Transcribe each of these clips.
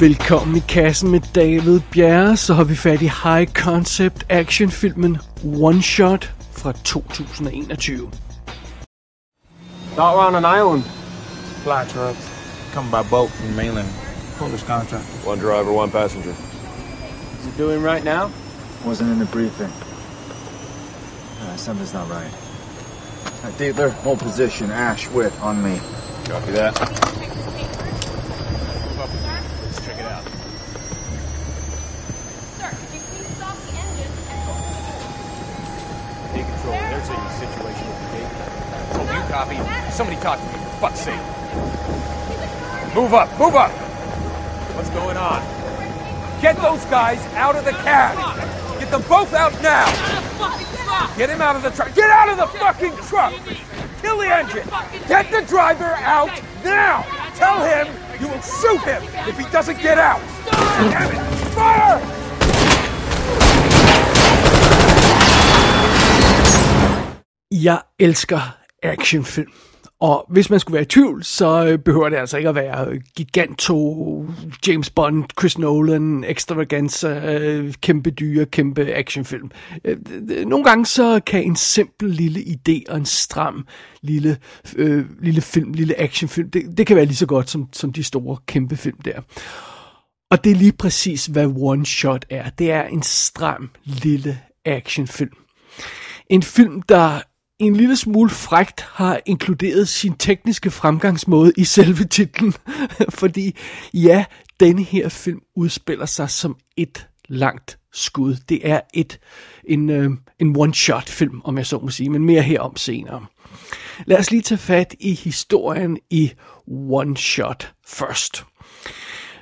Velkommen i kassen med David Bjerre, så har vi fat i high concept actionfilmen One Shot fra 2021. Thought we're on an island. Fly trucks. Come by boat from mainland. Polish contractors. One driver, one passenger. Is it doing right now? Wasn't in the briefing. Uh, something's not right. Uh, Dealer, hold position. Ash, wit, on me. Copy that. Take control of their safety situation, okay? Oh, you copy. Somebody talk to me, for fuck's sake. Move up, move up! What's going on? Get those guys out of the cab! Get them both out now! Get him out of the truck! Get out of the fucking truck! Kill the engine! Get the driver out now! Tell him you will shoot him if he doesn't get out! Damn it! Fire! Jeg elsker actionfilm. Og hvis man skulle være i tvivl, så øh, behøver det altså ikke at være øh, Giganto, James Bond, Chris Nolan, Extravaganza, øh, kæmpe dyre, kæmpe actionfilm. Nogle gange så kan en simpel lille idé og en stram lille, øh, lille film, lille actionfilm, det, det kan være lige så godt som, som de store kæmpe film der. Og det er lige præcis, hvad One Shot er. Det er en stram lille actionfilm. En film, der en lille smule frægt har inkluderet sin tekniske fremgangsmåde i selve titlen. Fordi ja, denne her film udspiller sig som et langt skud. Det er et en, øh, en one-shot film, om jeg så må sige, men mere herom senere. Lad os lige tage fat i historien i One Shot først.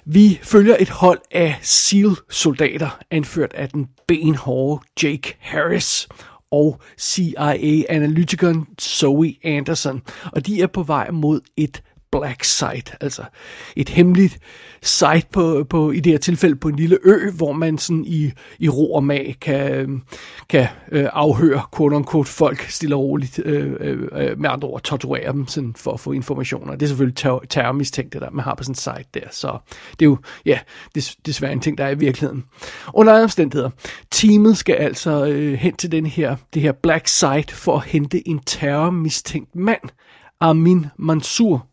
Vi følger et hold af SEAL-soldater, anført af den benhårde Jake Harris og CIA-analytikeren Zoe Anderson, og de er på vej mod et black site, altså et hemmeligt site på, på, i det her tilfælde på en lille ø, hvor man sådan i, i ro og mag kan, kan øh, afhøre quote unquote folk stille og roligt, øh, øh, øh med andre ord torturere dem sådan, for at få informationer. Det er selvfølgelig ter- terrormistænkte, der man har på sådan en site der, så det er jo, ja, det, desværre en ting, der er i virkeligheden. Under andre omstændigheder, teamet skal altså øh, hen til den her, det her black site for at hente en terrormistænkt mand, Armin Mansour,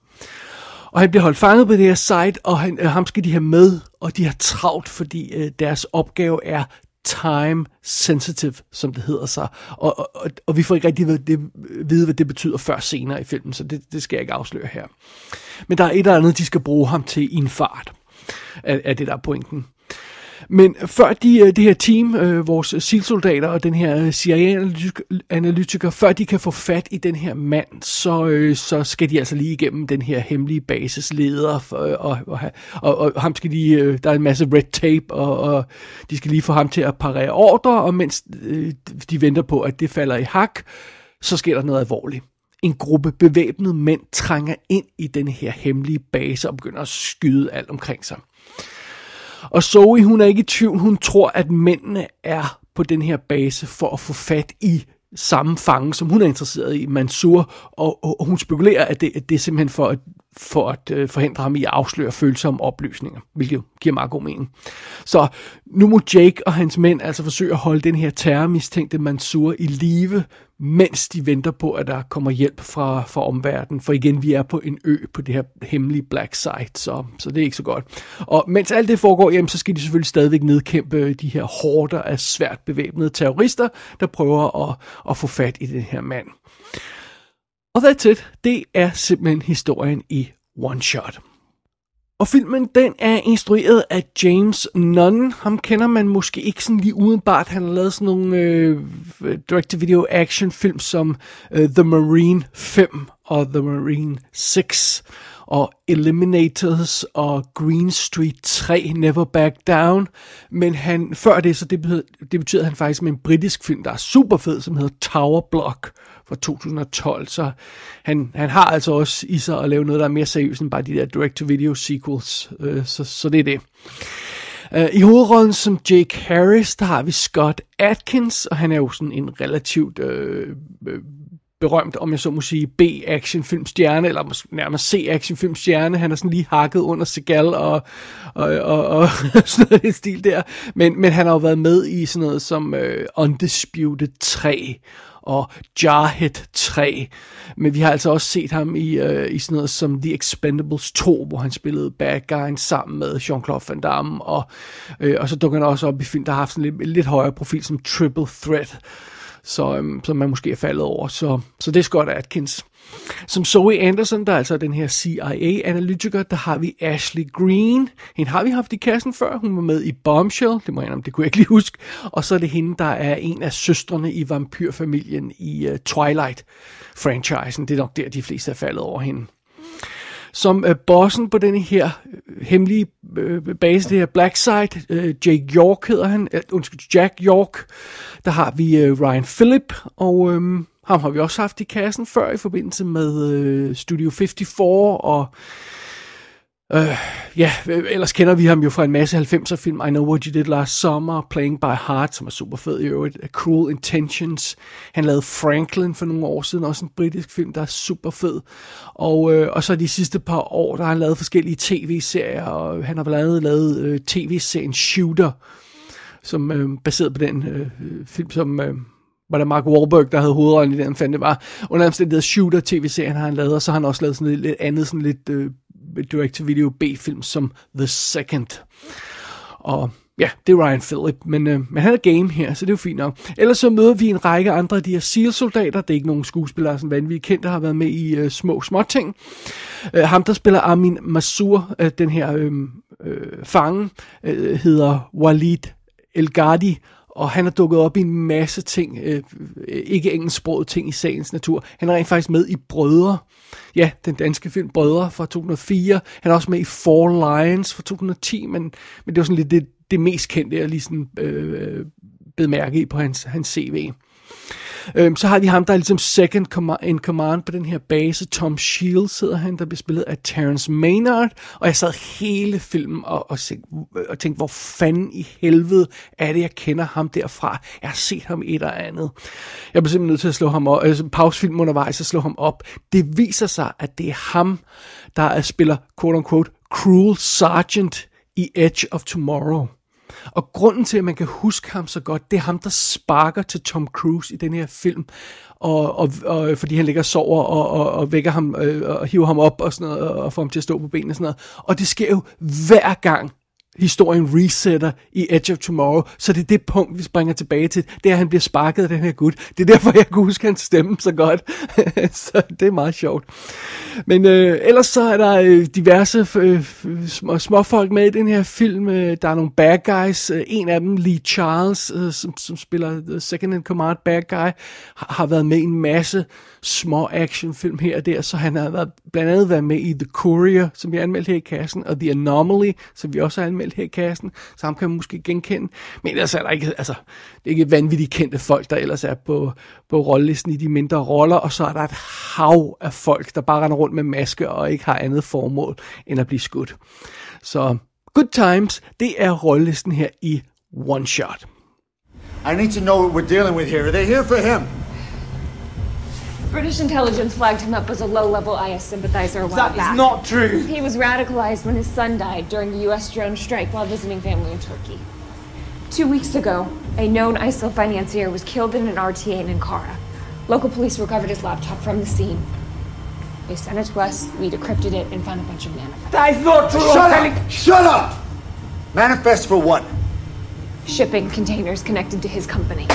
og han bliver holdt fanget på det her site, og han, øh, ham skal de have med, og de har travlt, fordi øh, deres opgave er time sensitive, som det hedder sig. Og, og, og, og vi får ikke rigtig ved det, vide, hvad det betyder før senere i filmen, så det, det skal jeg ikke afsløre her. Men der er et eller andet, de skal bruge ham til i en fart, af, af det der er pointen. Men før de, øh, det her team, øh, vores SEAL-soldater og den her øh, CIA-analytiker, før de kan få fat i den her mand, så, så skal de altså lige igennem den her hemmelige basisleder, for, og, og, og, og ham skal de, der er en masse red tape, og, og de skal lige få ham til at parere ordre, og mens de venter på, at det falder i hak, så sker der noget alvorligt. En gruppe bevæbnede mænd trænger ind i den her hemmelige base og begynder at skyde alt omkring sig. Og Zoe, hun er ikke i tvivl. Hun tror, at mændene er på den her base for at få fat i samme fange, som hun er interesseret i, Mansur, og, og, og hun spekulerer, at det, at det er simpelthen for at, for at øh, forhindre ham i at afsløre følsomme oplysninger, hvilket jo giver meget god mening. Så nu må Jake og hans mænd altså forsøge at holde den her terrormistænkte Mansour i live, mens de venter på, at der kommer hjælp fra, fra omverdenen. For igen, vi er på en ø på det her hemmelige black site, så, så det er ikke så godt. Og mens alt det foregår, jamen, så skal de selvfølgelig stadigvæk nedkæmpe de her horder af svært bevæbnede terrorister, der prøver at, at få fat i den her mand. Og that's it. Det er simpelthen historien i One Shot. Og filmen, den er instrueret af James Nunn. Ham kender man måske ikke sådan lige udenbart. Han har lavet sådan nogle øh, direct-to-video action film som øh, The Marine 5 og The Marine 6 og Eliminators og Green Street 3, Never Back Down. Men han, før det, så det betyder, det betyder han faktisk med en britisk film, der er super fed, som hedder Tower Block fra 2012. Så han, han har altså også i sig at lave noget, der er mere seriøst end bare de der direct-to-video sequels. Øh, så, så det er det. Øh, I hovedrollen som Jake Harris, der har vi Scott Atkins, og han er jo sådan en relativt øh, øh, berømt, om jeg så må sige, B-actionfilmstjerne, eller nærmest C-actionfilmstjerne. Han er sådan lige hakket under Segal og, og, og, og sådan noget i stil der. Men, men han har jo været med i sådan noget som øh, Undisputed 3 og Jarhead 3. Men vi har altså også set ham i, øh, i sådan noget som The Expendables 2, hvor han spillede bad guyen sammen med Jean-Claude Van Damme. Og, øh, og så dukker han også op i film, der har haft sådan lidt, lidt højere profil som Triple Threat så, øhm, som man måske er faldet over. Så, så det er Scott Atkins. Som Zoe Anderson, der er altså den her CIA-analytiker, der har vi Ashley Green. Hende har vi haft i kassen før. Hun var med i Bombshell, det må jeg om, det kunne jeg ikke lige huske. Og så er det hende, der er en af søstrene i vampyrfamilien i uh, Twilight-franchisen. Det er nok der, de fleste er faldet over hende som øh, bossen på den her øh, hemmelige øh, base, det her Blackside. Øh, Jake York hedder han, øh, undskyld, Jack York. Der har vi øh, Ryan Phillip, og øh, ham har vi også haft i kassen før i forbindelse med øh, Studio 54 og Øh, ja, øh, ellers kender vi ham jo fra en masse 90'er film. I Know What You Did Last Summer, Playing by Heart, som er super fed i øvrigt. Cruel Intentions. Han lavede Franklin for nogle år siden, også en britisk film, der er super fed. Og, øh, og så de sidste par år, der har han lavet forskellige tv-serier, og han har blandt andet lavet øh, tv-serien Shooter, som øh, baseret på den øh, øh film, som... Øh, var det Mark Wahlberg, der havde hovedrollen i den, fandt det var. Under omstændighed Shooter tv-serien har han lavet, og så har han også lavet sådan lidt, lidt andet, sådan lidt øh, direct-to-video B-film som The Second. Og ja, det er Ryan Phillip, men, øh, men han er game her, så det er jo fint nok. Ellers så møder vi en række andre af de her SEAL-soldater. Det er ikke nogen skuespillere, som vanvittigt kendt, der har været med i øh, små, små ting. Øh, ham, der spiller Amin Masur, øh, den her øh, øh, fange, øh, hedder Walid Elgadi, og han er dukket op i en masse ting, øh, ikke engelsksproget ting i sagens natur. Han er rent faktisk med i Brødre, ja, den danske film Brødre fra 2004. Han er også med i Four Lions fra 2010, men, men det var sådan lidt det, det mest kendte, jeg lige sådan øh, bed mærke i på hans, hans CV. Øhm, så har vi ham, der er ligesom second in command på den her base. Tom Shields hedder han, der bliver spillet af Terrence Maynard. Og jeg sad hele filmen og, og, og tænkte, hvor fanden i helvede er det, jeg kender ham derfra. Jeg har set ham et eller andet. Jeg blev simpelthen nødt til at slå ham op, altså pausefilm undervejs og slå ham op. Det viser sig, at det er ham, der er spiller, quote unquote, Cruel Sergeant i Edge of Tomorrow. Og grunden til, at man kan huske ham så godt, det er ham, der sparker til Tom Cruise i den her film. Og, og, og fordi han ligger og sover og, og, og vækker ham øh, og hiver ham op og sådan noget, og får ham til at stå på benene og sådan noget. Og det sker jo hver gang, historien resetter i Edge of Tomorrow, så det er det punkt, vi springer tilbage til. Det er, at han bliver sparket af den her gut. Det er derfor, jeg kunne huske hans stemme så godt. så det er meget sjovt. Men øh, ellers så er der øh, diverse øh, små, småfolk med i den her film. Øh, der er nogle bad guys. Øh, en af dem, Lee Charles, øh, som, som spiller The Second in Command bad guy, har, har været med i en masse små actionfilm her og der, så han har været, blandt andet været med i The Courier, som vi anmeldte her i kassen, og The Anomaly, som vi også har anmeldt her i kassen, så ham kan man måske genkende. Men ellers er der ikke, altså, det er ikke vanvittigt kendte folk, der ellers er på, på rollelisten i de mindre roller, og så er der et hav af folk, der bare render rundt med maske og ikke har andet formål end at blive skudt. Så Good Times, det er rollelisten her i One Shot. I need to know what we're dealing with here. Are they here for him? British intelligence flagged him up as a low-level IS sympathizer a while That back. is not true. He was radicalized when his son died during a U.S. drone strike while visiting family in Turkey. Two weeks ago, a known ISIL financier was killed in an RTA in Ankara. Local police recovered his laptop from the scene. They sent it to us, we decrypted it, and found a bunch of manifests. That is not true. Shut I'm telling- up! Shut up! Manifest for what? Shipping containers connected to his company.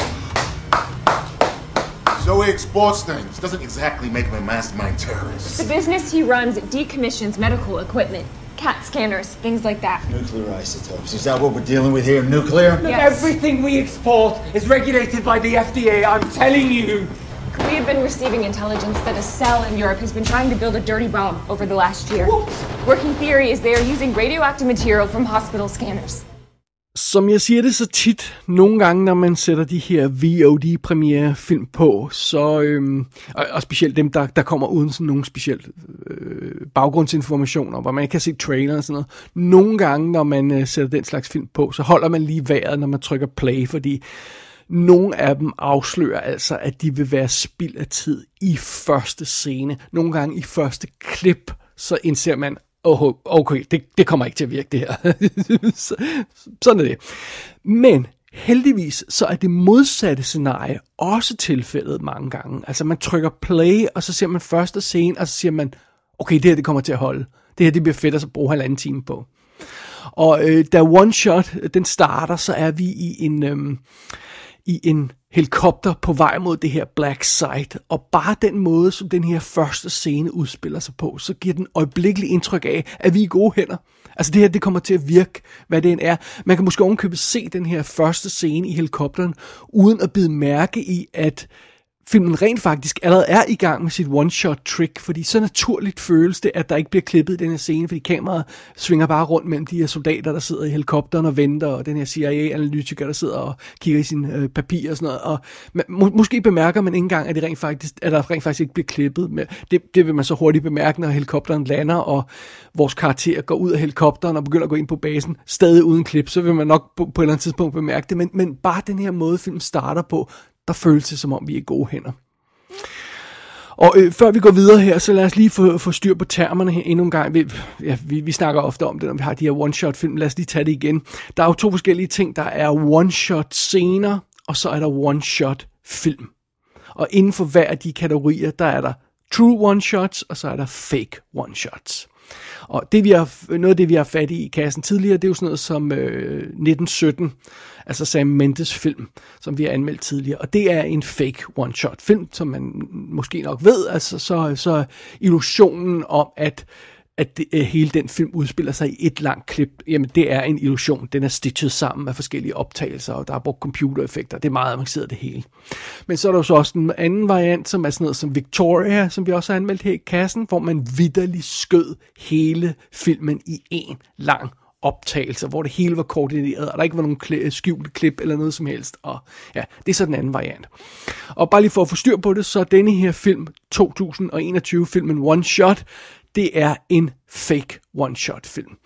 Zoe exports things. Doesn't exactly make him a mastermind terrorist. The business he runs decommissions medical equipment, CAT scanners, things like that. Nuclear isotopes. Is that what we're dealing with here? Nuclear? Look, Yes. everything we export is regulated by the FDA. I'm telling you. We have been receiving intelligence that a cell in Europe has been trying to build a dirty bomb over the last year. Working theory is they are using radioactive material from hospital scanners. Som jeg siger det så tit, nogle gange, når man sætter de her VOD-premiere film på, så, øhm, og, og specielt dem, der, der kommer uden sådan nogle specielle øh, baggrundsinformationer, hvor man kan se trailer og sådan noget. Nogle gange, når man øh, sætter den slags film på, så holder man lige vejret, når man trykker play, fordi nogle af dem afslører altså, at de vil være spild af tid i første scene. Nogle gange i første klip, så indser man, oh, okay, det, det kommer ikke til at virke det her. Sådan er det. Men heldigvis så er det modsatte scenarie også tilfældet mange gange. Altså man trykker play, og så ser man første scene, og så siger man, okay, det her det kommer til at holde. Det her det bliver fedt at bruge halvanden time på. Og øh, da One Shot den starter, så er vi i en, øh, i en helikopter på vej mod det her Black Site. Og bare den måde, som den her første scene udspiller sig på, så giver den øjeblikkeligt indtryk af, at vi er i gode hænder. Altså det her, det kommer til at virke, hvad det end er. Man kan måske ovenkøbet se den her første scene i helikopteren, uden at bide mærke i, at filmen rent faktisk allerede er i gang med sit one-shot-trick, fordi så naturligt føles det, at der ikke bliver klippet i den her scene, fordi kameraet svinger bare rundt mellem de her soldater, der sidder i helikopteren og venter, og den her CIA-analytiker, der sidder og kigger i sine øh, papirer og sådan noget. Og må, måske bemærker man ikke engang, at, det rent faktisk, at der rent faktisk ikke bliver klippet. Men det, det vil man så hurtigt bemærke, når helikopteren lander, og vores karakter går ud af helikopteren og begynder at gå ind på basen, stadig uden klip, så vil man nok på, på et eller andet tidspunkt bemærke det. Men, men bare den her måde, filmen starter på, der føles det, som om vi er gode hænder. Og øh, før vi går videre her, så lad os lige få, få styr på termerne her endnu en gang. Vi, ja, vi, vi snakker ofte om det, når vi har de her one-shot-film. Lad os lige tage det igen. Der er jo to forskellige ting. Der er one-shot-scener, og så er der one-shot-film. Og inden for hver af de kategorier, der er der true one-shots, og så er der fake one-shots. Og det, vi har, noget af det, vi har fat i i kassen tidligere, det er jo sådan noget som øh, 1917, altså Sam Mendes film, som vi har anmeldt tidligere. Og det er en fake one-shot film, som man måske nok ved. Altså så, så illusionen om, at at det, øh, hele den film udspiller sig i et langt klip, jamen det er en illusion. Den er stitchet sammen af forskellige optagelser, og der er brugt computereffekter. Det er meget avanceret det hele. Men så er der jo så også en anden variant, som er sådan noget som Victoria, som vi også har anmeldt her i kassen, hvor man vidderligt skød hele filmen i en lang optagelser, hvor det hele var koordineret, og der ikke var nogen kl- skjult klip eller noget som helst. Og ja, det er så den anden variant. Og bare lige for at få styr på det, så denne her film, 2021-filmen One Shot, det er en fake one-shot-film.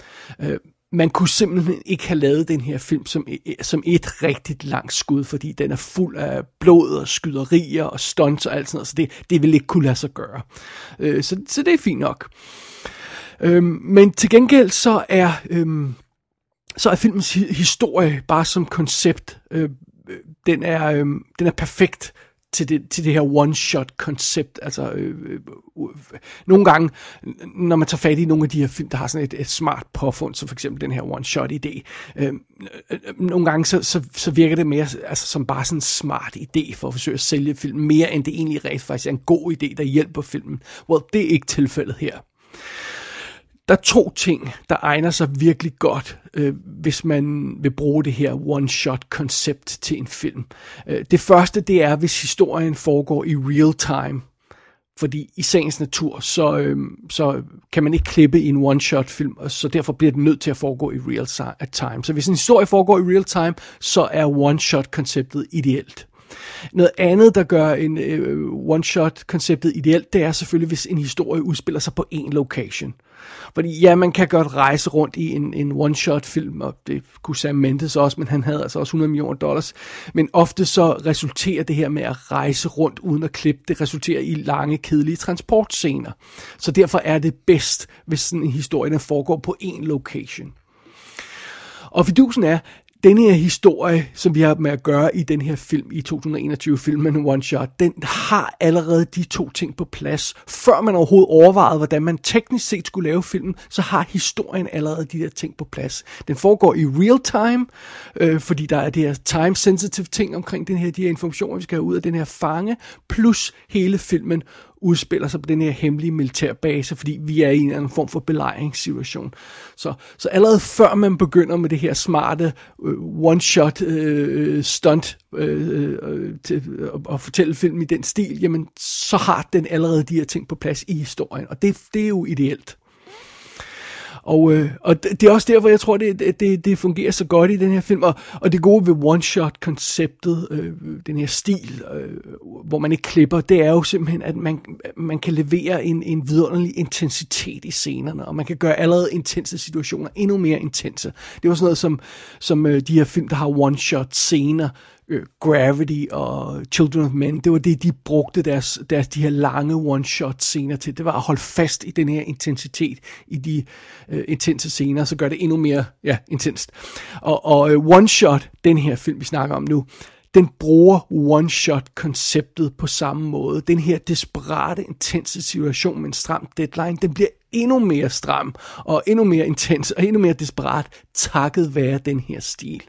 Øh, man kunne simpelthen ikke have lavet den her film som, e- e- som et rigtigt langt skud, fordi den er fuld af blod og skyderier og stunts og alt sådan noget, så det, det ville ikke kunne lade sig gøre. Øh, så, så det er fint nok. Øh, men til gengæld så er, øh, så er filmens historie bare som koncept, øh, øh, den, er, øh, den er perfekt til det, til det her one-shot-koncept. Altså, øh, øh, øh, nogle gange, når man tager fat i nogle af de her film, der har sådan et, et smart påfund, som for eksempel den her one-shot-idé, øh, øh, nogle gange så, så, så virker det mere altså, som bare sådan en smart idé for at forsøge at sælge film, mere end det egentlig rent faktisk er en god idé, der hjælper filmen. Well, det er ikke tilfældet her. Der er to ting, der egner sig virkelig godt, øh, hvis man vil bruge det her one-shot-koncept til en film. Øh, det første, det er, hvis historien foregår i real time. Fordi i sagens natur, så, øh, så kan man ikke klippe i en one-shot-film, og så derfor bliver det nødt til at foregå i real time. Så hvis en historie foregår i real time, så er one-shot-konceptet ideelt. Noget andet, der gør en øh, one-shot-konceptet ideelt, det er selvfølgelig, hvis en historie udspiller sig på én location. Fordi ja, man kan godt rejse rundt i en, en one-shot-film, og det kunne Sam Mendes også, men han havde altså også 100 millioner dollars. Men ofte så resulterer det her med at rejse rundt uden at klippe, det resulterer i lange, kedelige transportscener. Så derfor er det bedst, hvis sådan en historie den foregår på én location. Og fidusen er, denne her historie, som vi har med at gøre i den her film, i 2021-filmen One Shot, den har allerede de to ting på plads. Før man overhovedet overvejede, hvordan man teknisk set skulle lave filmen, så har historien allerede de der ting på plads. Den foregår i real time, øh, fordi der er det her time-sensitive ting omkring den her, de her informationer, vi skal have ud af den her fange, plus hele filmen udspiller sig på den her hemmelige militærbase, fordi vi er i en eller anden form for belejringssituation. Så, så allerede før man begynder med det her smarte øh, one-shot øh, øh stunt øh, øh til uh, at fortælle film i den stil, jamen så har den allerede de her ting på plads i historien, og det, det er jo ideelt. Og, øh, og det er også derfor, jeg tror, det, det, det fungerer så godt i den her film. Og, og det gode ved one-shot-konceptet, øh, den her stil, øh, hvor man ikke klipper, det er jo simpelthen, at man, man kan levere en, en vidunderlig intensitet i scenerne, og man kan gøre allerede intense situationer endnu mere intense. Det var sådan noget som, som øh, de her film, der har one-shot-scener, øh, Gravity og Children of Men, det var det, de brugte deres, deres de her lange one-shot scener til. Det var at holde fast i den her intensitet i de øh, intense scener, så gør det endnu mere ja, intenst. Og, og øh, one-shot, den her film, vi snakker om nu, den bruger one-shot-konceptet på samme måde. Den her desperate, intense situation med en stram deadline, den bliver endnu mere stram, og endnu mere intens, og endnu mere desperat, takket være den her stil.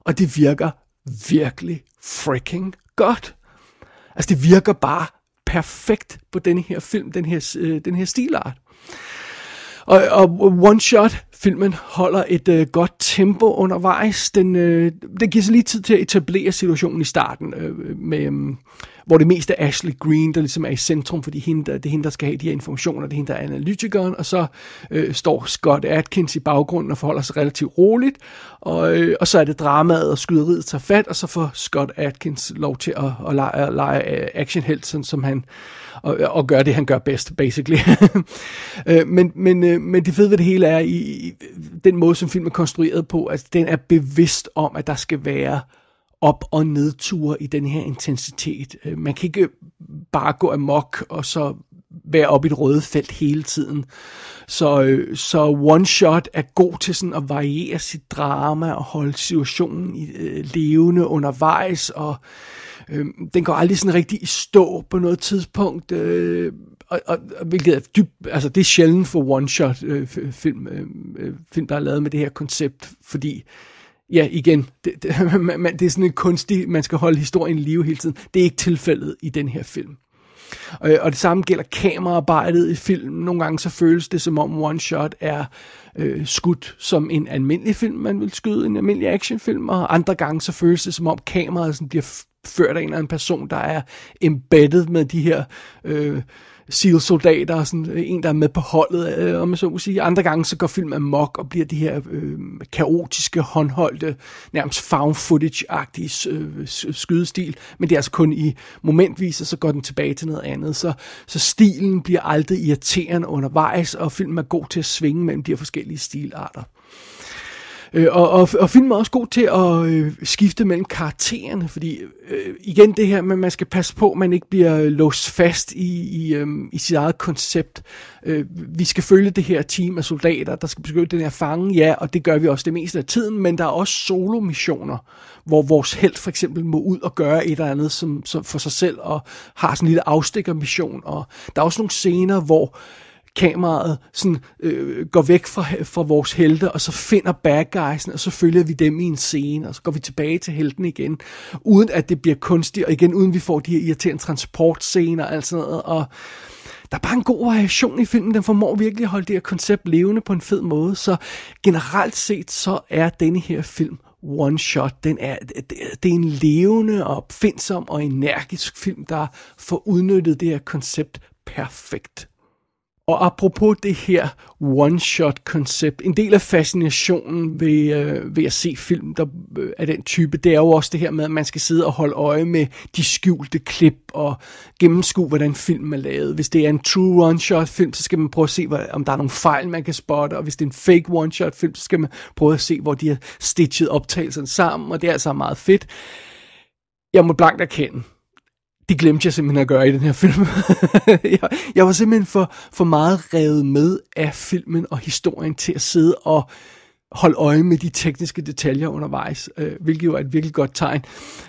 Og det virker virkelig freaking godt. Altså det virker bare perfekt på den her film, den her, øh, den her stilart. Og, og One Shot, filmen holder et øh, godt tempo undervejs. Den, øh, den giver sig lige tid til at etablere situationen i starten, øh, med, øh, hvor det mest er Ashley Green, der ligesom er i centrum, fordi hende, der, det er hende, der skal have de her informationer, det er hende, der er analytikeren, og så øh, står Scott Atkins i baggrunden og forholder sig relativt roligt, og, øh, og så er det dramaet og skyderiet tager fat, og så får Scott Atkins lov til at, at lege, at lege øh, actionhelt, sådan som han og, og gøre det, han gør bedst, basically. Øh, men, men, øh, men det fede ved det hele er, i, i den måde, som filmen er konstrueret på, at den er bevidst om, at der skal være op- og nedture i den her intensitet. Øh, man kan ikke bare gå amok og så være oppe i et røde felt hele tiden. Så, øh, så One Shot er god til sådan at variere sit drama og holde situationen i, øh, levende undervejs, og øh, den går aldrig sådan rigtig i stå på noget tidspunkt. Øh, og, og, hvilket er dybt, altså det er sjældent for one-shot øh, film, øh, øh, film, der er lavet med det her koncept, fordi ja, igen, det, det, man, det er sådan en kunstig, man skal holde historien i live hele tiden. Det er ikke tilfældet i den her film. Og, og det samme gælder kameraarbejdet i film. Nogle gange så føles det som om One Shot er øh, skudt som en almindelig film, man vil skyde, en almindelig actionfilm, og andre gange så føles det som om kameraet sådan bliver ført af en eller anden person, der er embedded med de her øh, SEAL-soldater, sådan øh, en, der er med på holdet, øh, om man så må sige. Andre gange så går filmen amok og bliver de her øh, kaotiske, håndholdte, nærmest found footage-agtige øh, skydestil, men det er altså kun i momentvis, og så går den tilbage til noget andet. Så, så stilen bliver aldrig irriterende undervejs, og filmen er god til at svinge mellem de her forskellige stilarter. Øh, og, og, og filmen er også god til at øh, skifte mellem karaktererne, fordi øh, igen det her med, at man skal passe på, at man ikke bliver låst fast i, i, øh, i sit eget koncept. Øh, vi skal følge det her team af soldater, der skal beskytte den her fange, ja, og det gør vi også det meste af tiden, men der er også solo-missioner, hvor vores held for eksempel må ud og gøre et eller andet som, som for sig selv, og har sådan en lille afstikkermission, og der er også nogle scener, hvor kameraet sådan, øh, går væk fra, fra vores helte, og så finder bad guysen, og så følger vi dem i en scene, og så går vi tilbage til helten igen, uden at det bliver kunstigt, og igen uden vi får de her irriterende transportscener og alt sådan noget, og der er bare en god variation i filmen, den formår virkelig at holde det her koncept levende på en fed måde, så generelt set, så er denne her film one shot. Den er, det, det er en levende og opfindsom og energisk film, der får udnyttet det her koncept perfekt. Og apropos det her one-shot-koncept, en del af fascinationen ved, øh, ved at se film der, øh, af den type, det er jo også det her med, at man skal sidde og holde øje med de skjulte klip og gennemskue, hvordan filmen er lavet. Hvis det er en true one-shot-film, så skal man prøve at se, hvad, om der er nogle fejl, man kan spotte, og hvis det er en fake one-shot-film, så skal man prøve at se, hvor de har stitchet optagelserne sammen, og det er altså meget fedt. Jeg må blankt erkende, det glemte jeg simpelthen at gøre i den her film. jeg, jeg var simpelthen for, for meget revet med af filmen og historien til at sidde og holde øje med de tekniske detaljer undervejs, øh, hvilket jo er et virkelig godt tegn.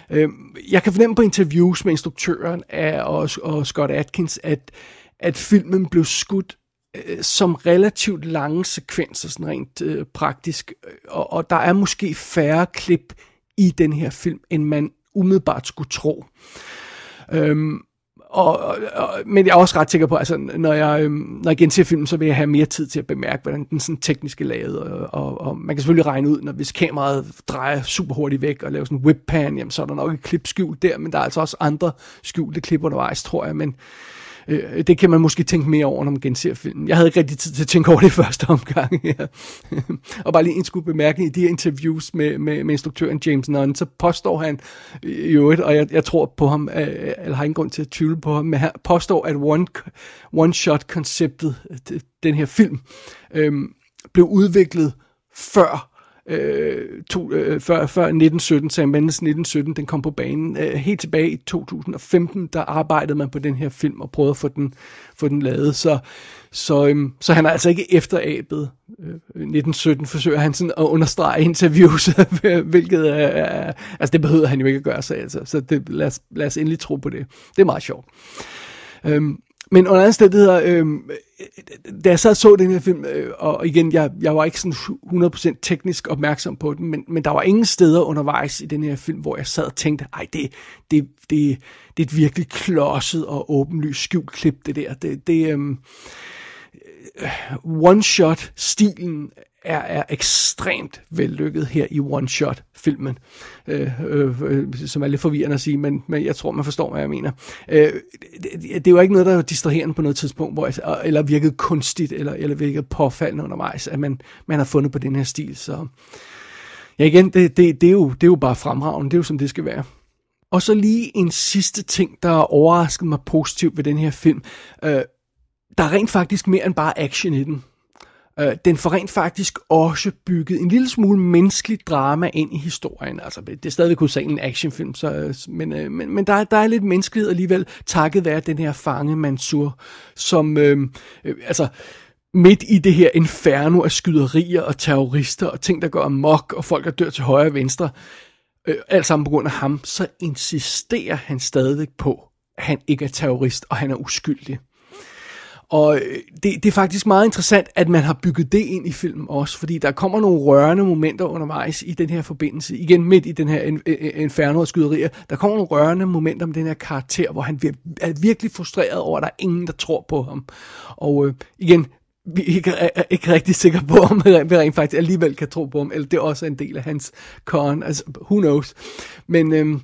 Øh, jeg kan fornemme på interviews med instruktøren af, og, og Scott Atkins, at, at filmen blev skudt øh, som relativt lange sekvenser, sådan rent øh, praktisk, øh, og, og der er måske færre klip i den her film, end man umiddelbart skulle tro. Øhm, og, og, og, men jeg er også ret sikker på, altså, når jeg, øhm, når jeg genser filmen, så vil jeg have mere tid til at bemærke, hvordan den sådan teknisk er lavet. Og, og, og man kan selvfølgelig regne ud, når hvis kameraet drejer super hurtigt væk og laver sådan en whip pan, jamen, så er der nok et klip skjult der, men der er altså også andre skjulte klip undervejs, tror jeg. Men, Øh, det kan man måske tænke mere over, når man genser filmen. Jeg havde ikke rigtig tid til at tænke over det i første omgang. Ja. og bare lige en skud bemærkning i de her interviews med, med, med instruktøren James Nunn, så påstår han øh, i øvrigt, og jeg, jeg tror på ham, øh, eller har ingen grund til at tvivle på ham, men han påstår, at one, one-shot-konceptet, øh, den her film, øh, blev udviklet før øh, to, øh, før, før 1917, Sam Mendes 1917, den kom på banen. Øh, helt tilbage i 2015, der arbejdede man på den her film og prøvede at få den, få den lavet. Så, så, øhm, så han er altså ikke efterabet. Øh, 1917 forsøger han sådan at understrege interviews, hvilket er, altså det behøver han jo ikke at gøre sig, altså. så det, lad, os, lad os endelig tro på det. Det er meget sjovt. Øhm, men under andet hedder, øhm, øh, da jeg så så den her film, øh, og igen, jeg, jeg var ikke sådan 100% teknisk opmærksom på den, men, men der var ingen steder undervejs i den her film, hvor jeg sad og tænkte, ej, det, det, det, det er et virkelig klodset og åbenlyst skjult klip, det der. Det, det, øhm, øh, one-shot-stilen er, er ekstremt vellykket her i one-shot-filmen, øh, øh, øh, som er lidt forvirrende at sige, men, men jeg tror, man forstår, hvad jeg mener. Øh, det, det er jo ikke noget, der var distraherende på noget tidspunkt, hvor jeg, eller virket kunstigt, eller, eller virket påfaldende undervejs, at man, man har fundet på den her stil. Så ja, igen, det, det, det, er jo, det er jo bare fremragende, det er jo som det skal være. Og så lige en sidste ting, der overraskede mig positivt ved den her film. Øh, der er rent faktisk mere end bare action i den. Øh, den får rent faktisk også bygget en lille smule menneskelig drama ind i historien. Altså, det er stadigvæk hovedsagen en actionfilm, så, øh, men, øh, men, men der, der er lidt menneskelighed alligevel, takket være den her fange Mansur, som, øh, øh, altså, midt i det her inferno af skyderier og terrorister og ting, der går amok, og folk, der dør til højre og venstre, øh, alt sammen på grund af ham, så insisterer han stadigvæk på, at han ikke er terrorist, og han er uskyldig. Og øh, det, det er faktisk meget interessant, at man har bygget det ind i filmen også, fordi der kommer nogle rørende momenter undervejs i den her forbindelse. Igen midt i den her øh, øh, inferno og skyderier. Der kommer nogle rørende momenter om den her karakter, hvor han er virkelig frustreret over, at der er ingen, der tror på ham. Og øh, igen, vi er ikke, er ikke rigtig sikre på, om vi rent faktisk alligevel kan tro på ham, eller det er også en del af hans con. Altså, who knows. Men... Øh,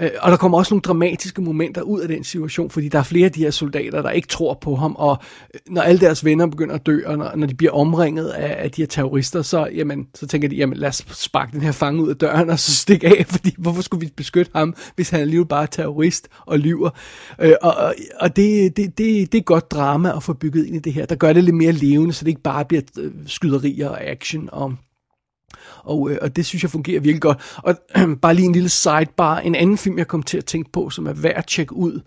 Øh, og der kommer også nogle dramatiske momenter ud af den situation, fordi der er flere af de her soldater, der ikke tror på ham, og øh, når alle deres venner begynder at dø, og når, når de bliver omringet af, af de her terrorister, så, jamen, så tænker de, jamen lad os sparke den her fange ud af døren og så stikke af, fordi hvorfor skulle vi beskytte ham, hvis han alligevel bare er terrorist og lyver. Øh, og og det, det, det, det er godt drama at få bygget ind i det her, der gør det lidt mere levende, så det ikke bare bliver øh, skyderier og action og og, øh, og det synes jeg fungerer virkelig godt. Og øh, bare lige en lille sidebar, en anden film, jeg kom til at tænke på, som er værd at tjekke ud,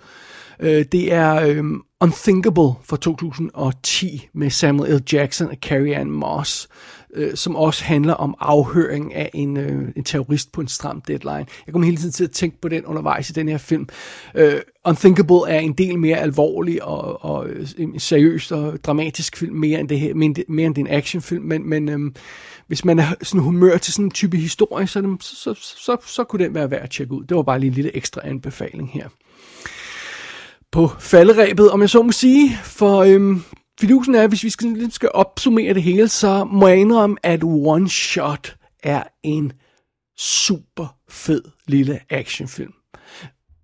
øh, det er øh, Unthinkable fra 2010 med Samuel L. Jackson og Carrie Ann Moss, øh, som også handler om afhøring af en, øh, en terrorist på en stram deadline. Jeg kommer hele tiden til at tænke på den undervejs i den her film. Øh, Unthinkable er en del mere alvorlig og, og øh, seriøs og dramatisk film, mere end det her, mere, mere end det er en actionfilm, men, men øh, hvis man er sådan humør til sådan en type historie, så, så, så, så, så kunne den være værd at tjekke ud. Det var bare lige en lille ekstra anbefaling her. På falderæbet, om jeg så må sige, for øhm, fidusen er, hvis vi skal, skal opsummere det hele, så må jeg indrømme, at One Shot er en super fed lille actionfilm.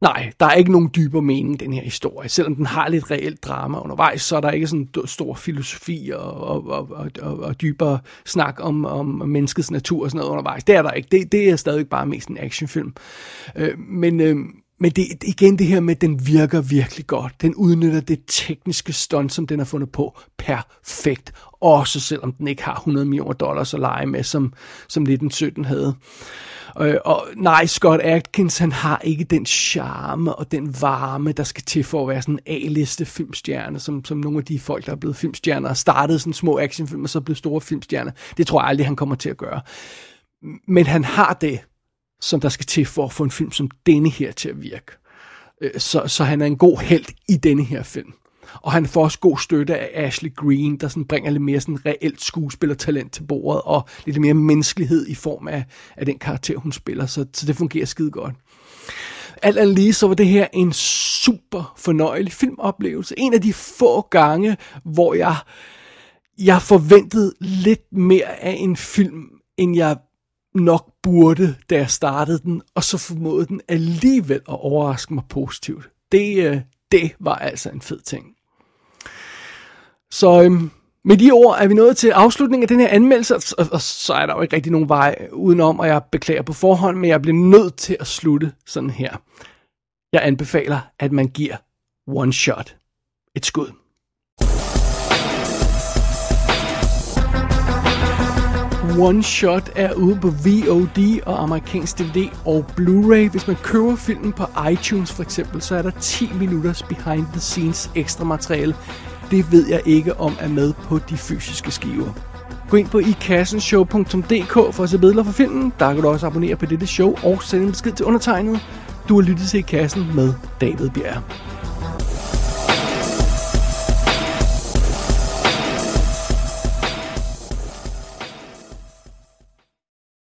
Nej, der er ikke nogen dybere mening den her historie. Selvom den har lidt reelt drama undervejs, så er der ikke sådan stor filosofi og, og, og, og, og, og dybere snak om, om menneskets natur og sådan noget undervejs. Det er der ikke. Det, det er stadig bare mest en actionfilm. Øh, men øh, men det, igen det her med, at den virker virkelig godt. Den udnytter det tekniske stunt, som den har fundet på, perfekt. Også selvom den ikke har 100 millioner dollars at lege med, som, som 1917 havde. Øh, og nej, Scott Atkins, han har ikke den charme og den varme, der skal til for at være sådan en A-liste filmstjerne, som, som nogle af de folk, der er blevet filmstjerner, og startede sådan små actionfilm, og så blev store filmstjerner. Det tror jeg aldrig, han kommer til at gøre. Men han har det, som der skal til for at få en film som denne her til at virke. Øh, så, så han er en god held i denne her film. Og han får også god støtte af Ashley Green, der sådan bringer lidt mere sådan reelt skuespillertalent til bordet, og lidt mere menneskelighed i form af, af den karakter, hun spiller. Så, så det fungerer skide godt. Alt andet lige, så var det her en super fornøjelig filmoplevelse. En af de få gange, hvor jeg, jeg forventede lidt mere af en film, end jeg nok burde, da jeg startede den, og så formåede den alligevel at overraske mig positivt. Det, øh, det var altså en fed ting. Så øhm, med de ord er vi nået til afslutningen af den her anmeldelse, og, og så er der jo ikke rigtig nogen vej udenom, og jeg beklager på forhånd, men jeg bliver nødt til at slutte sådan her. Jeg anbefaler, at man giver One Shot et skud. One Shot er ude på VOD og amerikansk DVD og Blu-ray. Hvis man køber filmen på iTunes for eksempel, så er der 10 minutters behind the scenes ekstra materiale. Det ved jeg ikke om er med på de fysiske skiver. Gå ind på ikassenshow.dk for at se billeder for filmen. Der kan du også abonnere på dette show og sende en besked til undertegnet. Du har lyttet til I Kassen med David Bjerg.